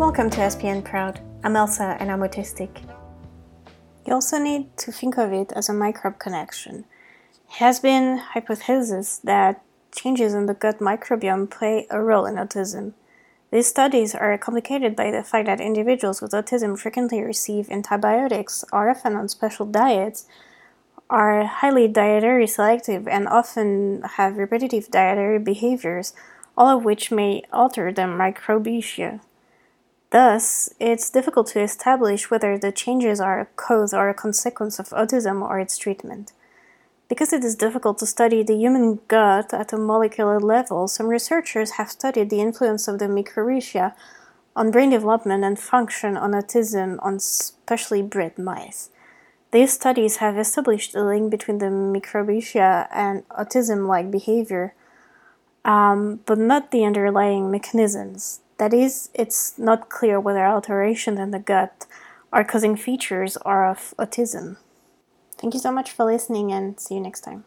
Welcome to SPN Proud. I'm Elsa and I'm autistic. You also need to think of it as a microbe connection. It has been hypothesized that changes in the gut microbiome play a role in autism. These studies are complicated by the fact that individuals with autism frequently receive antibiotics, are often on special diets, are highly dietary selective, and often have repetitive dietary behaviors, all of which may alter their microbiota. Thus, it's difficult to establish whether the changes are a cause or a consequence of autism or its treatment. Because it is difficult to study the human gut at a molecular level, some researchers have studied the influence of the microbiota on brain development and function on autism on specially bred mice. These studies have established a link between the microbiota and autism like behavior, um, but not the underlying mechanisms. That is, it's not clear whether alterations in the gut are causing features or of autism. Thank you so much for listening and see you next time.